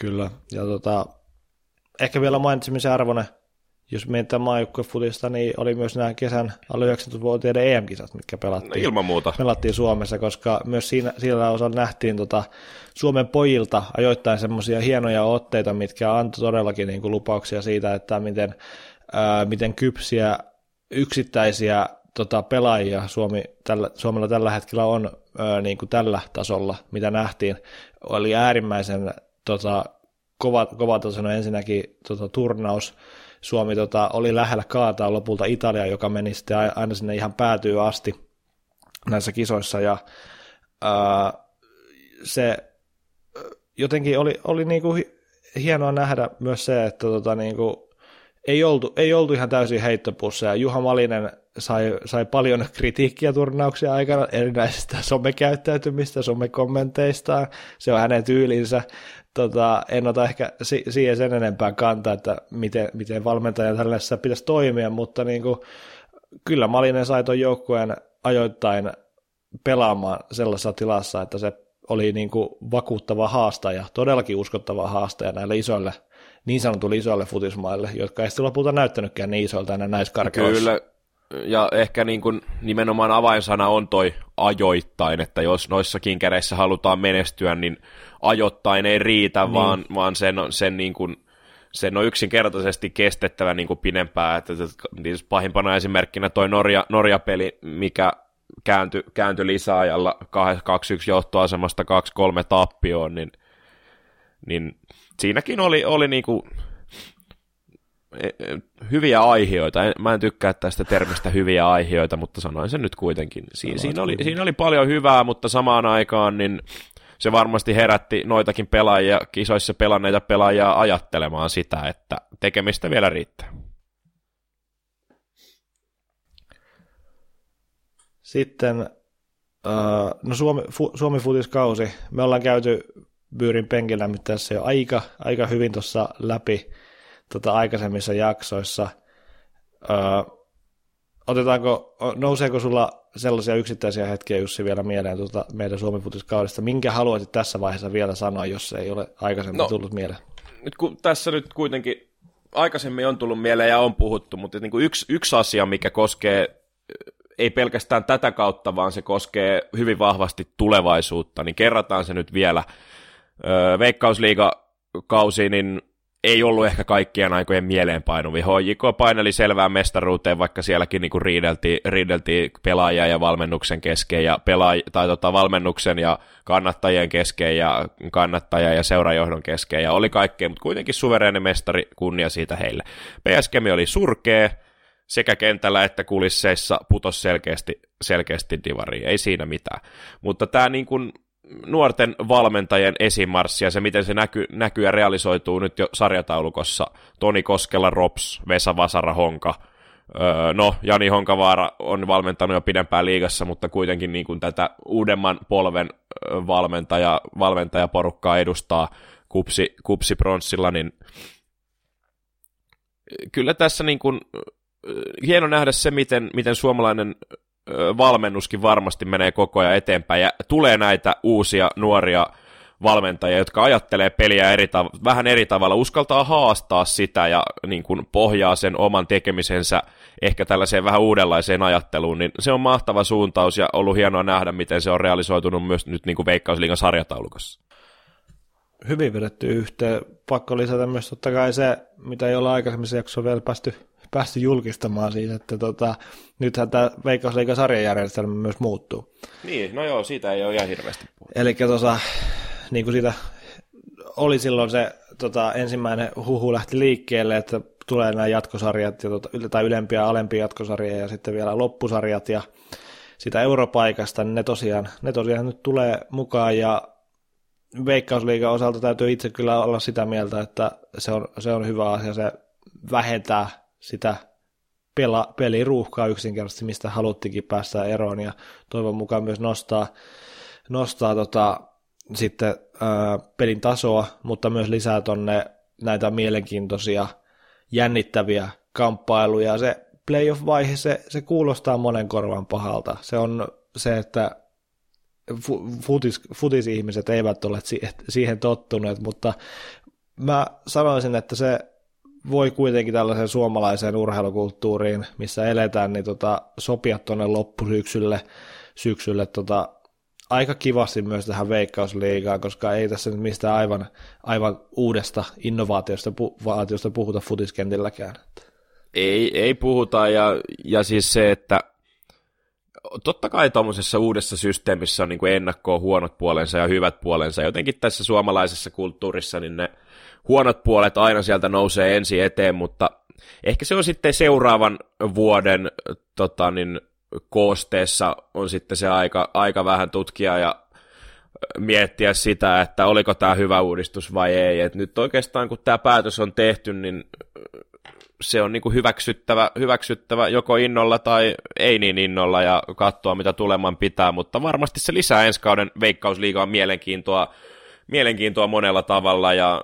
Kyllä, ja tota, ehkä vielä mainitsemisen arvoinen, jos mietitään maajoukkuefutista, niin oli myös nämä kesän alle 19-vuotiaiden EM-kisat, mitkä pelattiin, no ilman muuta. pelattiin Suomessa, koska myös siinä, sillä osalla nähtiin tota, Suomen pojilta ajoittain semmoisia hienoja otteita, mitkä antoi todellakin niin kuin lupauksia siitä, että miten, ää, miten kypsiä yksittäisiä tota, pelaajia Suomi, tällä, Suomella tällä hetkellä on ää, niin kuin tällä tasolla, mitä nähtiin, oli äärimmäisen tota, kova, kova tosiaan ensinnäkin tota, turnaus. Suomi tota, oli lähellä kaataa lopulta Italia, joka meni sitten aina sinne ihan päätyy asti näissä kisoissa. Ja ää, se jotenkin oli, oli niinku hienoa nähdä myös se, että tota, niinku, ei, oltu, ei oltu ihan täysin heittopusseja. Juha Malinen sai, sai paljon (laughs) kritiikkiä turnauksia aikana erinäisistä somekäyttäytymistä, somekommenteista. Se on hänen tyylinsä tota, en ota ehkä si- siihen sen enempää kantaa, että miten, miten valmentaja tällaisessa pitäisi toimia, mutta niin kuin, kyllä Malinen sai tuon joukkueen ajoittain pelaamaan sellaisessa tilassa, että se oli niin kuin vakuuttava haastaja, todellakin uskottava haastaja näille isoille, niin sanotuille isoille futismaille, jotka ei sitten lopulta näyttänytkään niin isoilta enää näissä. Kyllä, ja ehkä niin kuin nimenomaan avainsana on toi ajoittain, että jos noissakin kädeissä halutaan menestyä, niin ajoittain ei riitä, niin. vaan, vaan sen, sen niin kuin, sen on yksinkertaisesti kestettävä niin kuin pidempään. Että, pahimpana esimerkkinä toi Norja, Norja-peli, mikä kääntyi, käänty lisäajalla 2-1 johtoasemasta 2-3 tappioon, niin, niin siinäkin oli, oli niin kuin e, e, hyviä aiheita. Mä en tykkää tästä termistä hyviä aiheita, mutta sanoin sen nyt kuitenkin. Si- siinä, oli, siinä oli paljon hyvää, mutta samaan aikaan niin se varmasti herätti noitakin pelaajia, kisoissa pelanneita pelaajia ajattelemaan sitä, että tekemistä vielä riittää. Sitten uh, no Suomi, fu, Suomi futiskausi. Me ollaan käyty Byyrin penkillä nyt tässä jo aika, aika hyvin tuossa läpi tota, aikaisemmissa jaksoissa. Uh, otetaanko, nouseeko sulla sellaisia yksittäisiä hetkiä, Jussi, vielä mieleen tuota meidän Suomen futiskaudesta? Minkä haluaisit tässä vaiheessa vielä sanoa, jos ei ole aikaisemmin no, tullut mieleen? Nyt kun tässä nyt kuitenkin aikaisemmin on tullut mieleen ja on puhuttu, mutta niin kuin yksi, yksi asia, mikä koskee ei pelkästään tätä kautta, vaan se koskee hyvin vahvasti tulevaisuutta, niin kerrataan se nyt vielä. Veikkausliiga-kausi, niin ei ollut ehkä kaikkien aikojen mieleenpainuvi. HJK paineli selvään mestaruuteen, vaikka sielläkin niin riideltiin, riideltiin pelaajia ja valmennuksen kesken, ja pelaaj- tai tota, valmennuksen ja kannattajien kesken, ja kannattaja ja seurajohdon kesken, ja oli kaikkea, mutta kuitenkin suvereinen mestari, kunnia siitä heille. PSGmi oli surkea, sekä kentällä että kulisseissa putos selkeästi, selkeästi divariin, ei siinä mitään. Mutta tämä niin kuin nuorten valmentajien esimarssi ja se, miten se näky, näkyy ja realisoituu nyt jo sarjataulukossa. Toni Koskela, Rops, Vesa Vasara, Honka. Öö, no, Jani Honkavaara on valmentanut jo pidempään liigassa, mutta kuitenkin niin kuin tätä uudemman polven valmentaja, valmentajaporukkaa edustaa kupsi, kupsi pronssilla, niin kyllä tässä niin kuin hieno nähdä se, miten, miten suomalainen valmennuskin varmasti menee koko ajan eteenpäin ja tulee näitä uusia nuoria valmentajia, jotka ajattelee peliä eri tav- vähän eri tavalla, uskaltaa haastaa sitä ja niin kuin pohjaa sen oman tekemisensä ehkä tällaiseen vähän uudenlaiseen ajatteluun, niin se on mahtava suuntaus ja ollut hienoa nähdä, miten se on realisoitunut myös nyt niin kuin Veikkausliigan sarjataulukossa. Hyvin vedetty yhteen. Pakko lisätä myös totta kai se, mitä ei olla aikaisemmissa jaksoissa vielä päästy päästy julkistamaan siitä, että tota, nythän tämä Veikkausliikan sarjajärjestelmä myös muuttuu. Niin, no joo, siitä ei ole ihan hirveästi puhuttu. Eli tuossa, niin kuin siitä oli silloin se tota, ensimmäinen huhu lähti liikkeelle, että tulee nämä jatkosarjat, ja, tota, tai ylempiä ja alempia jatkosarjoja, ja sitten vielä loppusarjat, ja sitä europaikasta, niin ne tosiaan, ne tosiaan nyt tulee mukaan, ja Veikkausliigan osalta täytyy itse kyllä olla sitä mieltä, että se on, se on hyvä asia, se vähentää sitä pela, peliruuhkaa yksinkertaisesti, mistä haluttikin päästä eroon ja toivon mukaan myös nostaa, nostaa tota, sitten ää, pelin tasoa, mutta myös lisää tonne näitä mielenkiintoisia, jännittäviä kamppailuja. Se playoff-vaihe, se, se kuulostaa monen korvan pahalta. Se on se, että futis, futis-ihmiset eivät ole siihen tottuneet, mutta mä sanoisin, että se voi kuitenkin tällaiseen suomalaiseen urheilukulttuuriin, missä eletään, niin tota, sopia tuonne loppusyksylle syksylle tota, aika kivasti myös tähän veikkausliigaan, koska ei tässä nyt mistään aivan, aivan uudesta innovaatiosta pu, puhuta futiskentilläkään. Ei, ei puhuta, ja, ja siis se, että totta kai tuommoisessa uudessa systeemissä on niin kuin ennakkoon huonot puolensa ja hyvät puolensa. Jotenkin tässä suomalaisessa kulttuurissa niin ne huonot puolet aina sieltä nousee ensi eteen, mutta ehkä se on sitten seuraavan vuoden tota, niin, koosteessa on sitten se aika, aika vähän tutkia ja miettiä sitä, että oliko tämä hyvä uudistus vai ei. Et nyt oikeastaan kun tämä päätös on tehty, niin se on niinku hyväksyttävä, hyväksyttävä joko innolla tai ei niin innolla ja katsoa mitä tuleman pitää, mutta varmasti se lisää ensi kauden veikkausliigaan mielenkiintoa, mielenkiintoa monella tavalla ja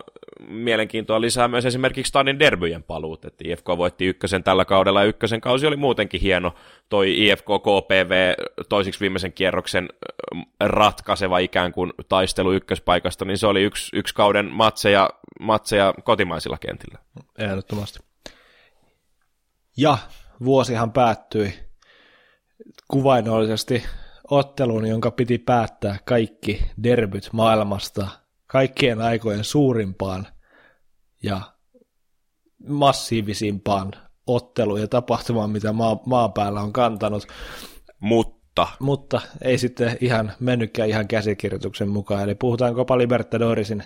mielenkiintoa lisää myös esimerkiksi Stanin derbyjen paluut, että IFK voitti ykkösen tällä kaudella ja ykkösen kausi oli muutenkin hieno. Toi IFK KPV toisiksi viimeisen kierroksen ratkaiseva ikään kuin taistelu ykköspaikasta, niin se oli yksi, yksi kauden matseja, matseja kotimaisilla kentillä. Ehdottomasti. Ja vuosihan päättyi kuvainnollisesti otteluun, jonka piti päättää kaikki derbyt maailmasta kaikkien aikojen suurimpaan ja massiivisimpaan otteluun ja tapahtumaan, mitä maa, maan päällä on kantanut. Mutta. Mutta ei sitten ihan mennytkään ihan käsikirjoituksen mukaan. Eli puhutaan Copa Libertadorisin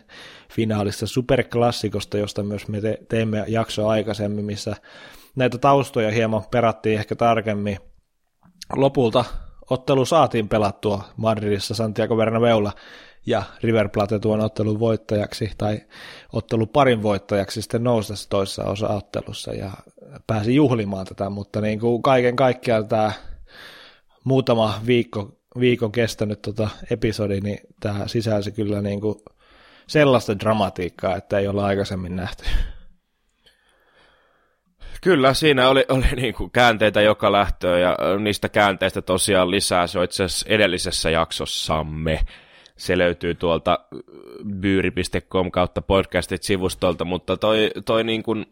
finaalista superklassikosta, josta myös me te- teimme jakso aikaisemmin, missä näitä taustoja hieman perattiin ehkä tarkemmin. Lopulta ottelu saatiin pelattua Madridissa Santiago Bernabeulla ja River Plate tuon ottelun voittajaksi tai ottelun parin voittajaksi sitten nousi tässä toisessa osa-ottelussa ja pääsi juhlimaan tätä, mutta niin kuin kaiken kaikkiaan tämä muutama viikko, viikon kestänyt tota episodi, niin tämä sisälsi kyllä niin kuin sellaista dramatiikkaa, että ei ole aikaisemmin nähty. Kyllä, siinä oli, oli niin kuin käänteitä joka lähtöön ja niistä käänteistä tosiaan lisää. Se on itse asiassa edellisessä jaksossamme. Se löytyy tuolta byyri.com kautta podcastit-sivustolta, mutta toi, toi niin kuin,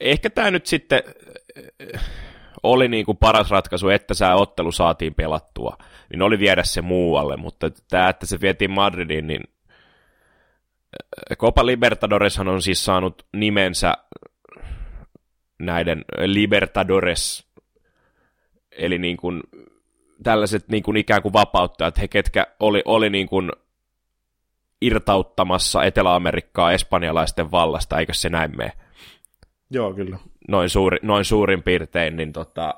ehkä tämä nyt sitten oli niin kuin paras ratkaisu, että tämä ottelu saatiin pelattua, niin oli viedä se muualle, mutta tämä, että se vietiin Madridiin, niin Copa Libertadoreshan on siis saanut nimensä näiden Libertadores, eli niin kuin tällaiset niin kuin ikään kuin vapauttajat, he ketkä oli, oli niin kuin irtauttamassa Etelä-Amerikkaa espanjalaisten vallasta, eikö se näin mene? Joo, kyllä. Noin, suuri, noin suurin piirtein, niin tota,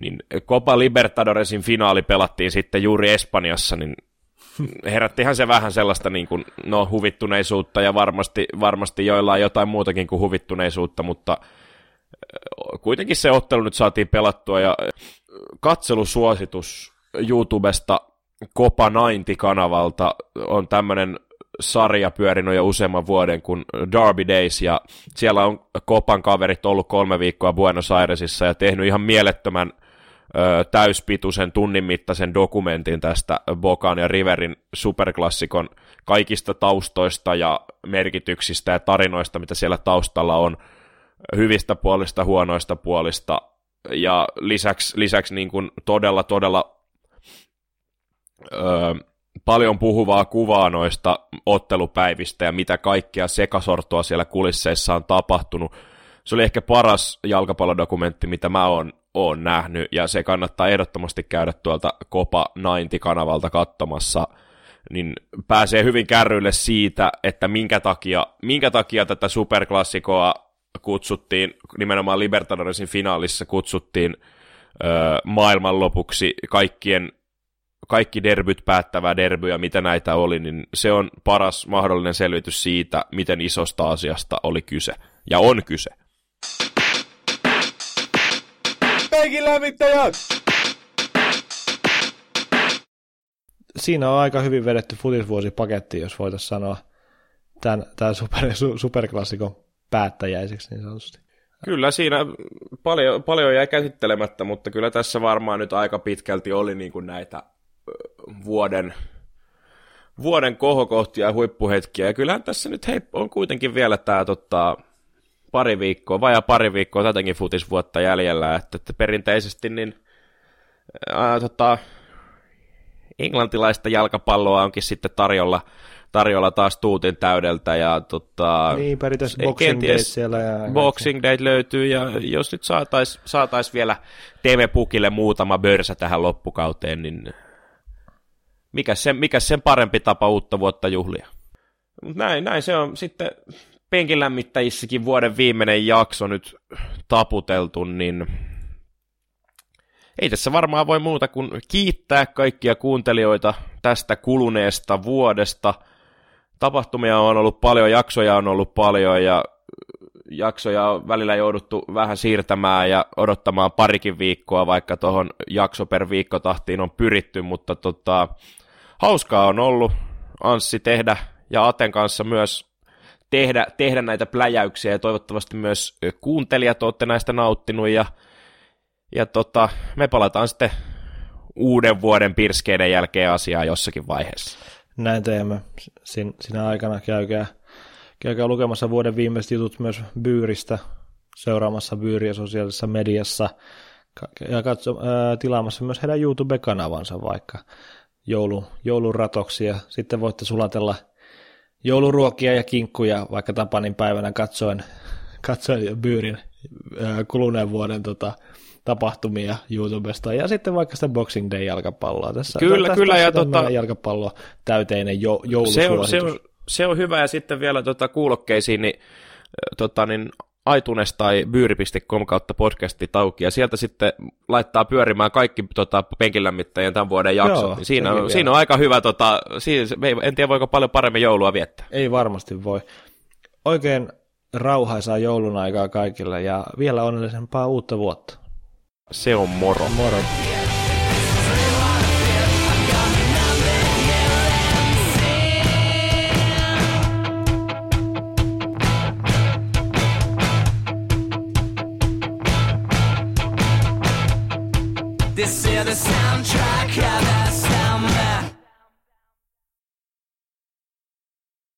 niin Copa Libertadoresin finaali pelattiin sitten juuri Espanjassa, niin herättihän se vähän sellaista niin kuin, no, huvittuneisuutta ja varmasti, varmasti joillain jotain muutakin kuin huvittuneisuutta, mutta kuitenkin se ottelu nyt saatiin pelattua ja katselusuositus YouTubesta Copa 90-kanavalta on tämmöinen sarja pyörinyt jo useamman vuoden kuin Derby Days, ja siellä on Kopan kaverit ollut kolme viikkoa Buenos Airesissa ja tehnyt ihan mielettömän täyspituisen tunnin mittaisen dokumentin tästä Bokan ja Riverin superklassikon kaikista taustoista ja merkityksistä ja tarinoista, mitä siellä taustalla on, hyvistä puolista, huonoista puolista, ja lisäksi, lisäksi niin kuin todella, todella öö, paljon puhuvaa kuvaa noista ottelupäivistä ja mitä kaikkea sekasortoa siellä kulisseissa on tapahtunut. Se oli ehkä paras jalkapallodokumentti, mitä mä oon, oon nähnyt, ja se kannattaa ehdottomasti käydä tuolta Copa 90-kanavalta katsomassa, niin pääsee hyvin kärryille siitä, että minkä takia, minkä takia tätä superklassikoa kutsuttiin, nimenomaan Libertadoresin finaalissa kutsuttiin ö, maailmanlopuksi kaikkien kaikki derbyt päättävää derbyä, mitä näitä oli, niin se on paras mahdollinen selvitys siitä, miten isosta asiasta oli kyse. Ja on kyse. Peikin lämmittäjät! Siinä on aika hyvin vedetty futisvuosipaketti, jos voitaisiin sanoa tämän, tämän super, su, superklassikon päättäjäiseksi niin sanotusti. Kyllä siinä paljon, paljon jäi käsittelemättä, mutta kyllä tässä varmaan nyt aika pitkälti oli niin kuin näitä vuoden, vuoden kohokohtia ja huippuhetkiä. Ja kyllähän tässä nyt hei, on kuitenkin vielä tämä tota, pari viikkoa, vajaa pari viikkoa tätäkin futisvuotta jäljellä, että, että perinteisesti niin ää, tota, englantilaista jalkapalloa onkin sitten tarjolla, tarjolla taas tuutin täydeltä. Ja, tota, niin, periaatteessa Boxing Day siellä. Ja boxing Day löytyy, ja jos nyt saataisiin saatais vielä TV-pukille muutama börsä tähän loppukauteen, niin mikä sen, mikä sen parempi tapa uutta vuotta juhlia. Näin, näin se on sitten penkin lämmittäjissäkin vuoden viimeinen jakso nyt taputeltu, niin ei tässä varmaan voi muuta kuin kiittää kaikkia kuuntelijoita tästä kuluneesta vuodesta. Tapahtumia on ollut paljon, jaksoja on ollut paljon ja jaksoja on välillä jouduttu vähän siirtämään ja odottamaan parikin viikkoa, vaikka tuohon jakso per viikko tahtiin on pyritty, mutta tota, hauskaa on ollut Anssi tehdä ja Aten kanssa myös tehdä, tehdä näitä pläjäyksiä ja toivottavasti myös kuuntelijat olette näistä nauttinut ja, ja tota, me palataan sitten uuden vuoden pirskeiden jälkeen asiaa jossakin vaiheessa. Näin teemme. Sin, sinä aikana käykää, käykää lukemassa vuoden viimeiset jutut myös Byyristä, seuraamassa Byyriä sosiaalisessa mediassa ja katso, ää, tilaamassa myös heidän YouTube-kanavansa vaikka joulu, ja sitten voitte sulatella jouluruokia ja kinkkuja vaikka Tapanin päivänä katsoen, (laughs) katsoen Byyrin kuluneen vuoden tota, tapahtumia YouTubesta ja sitten vaikka sitä Boxing Day jalkapalloa. Tässä, kyllä, tässä, kyllä. Tässä ja tota, jalkapallo täyteinen jo, se on, se, on, se on hyvä ja sitten vielä tota, kuulokkeisiin, niin, tota, niin iTunes tai byyri.com kautta podcasti tauki, ja sieltä sitten laittaa pyörimään kaikki tota, penkilämmittäjien tämän vuoden jaksot. Joo, niin siinä, on, siinä on aika hyvä, tota, siinä, en tiedä voiko paljon paremmin joulua viettää. Ei varmasti voi. Oikein rauhaisaa joulun aikaa kaikille ja vielä onnellisempaa uutta vuotta. Se on moro. Moro. This is the soundtrack of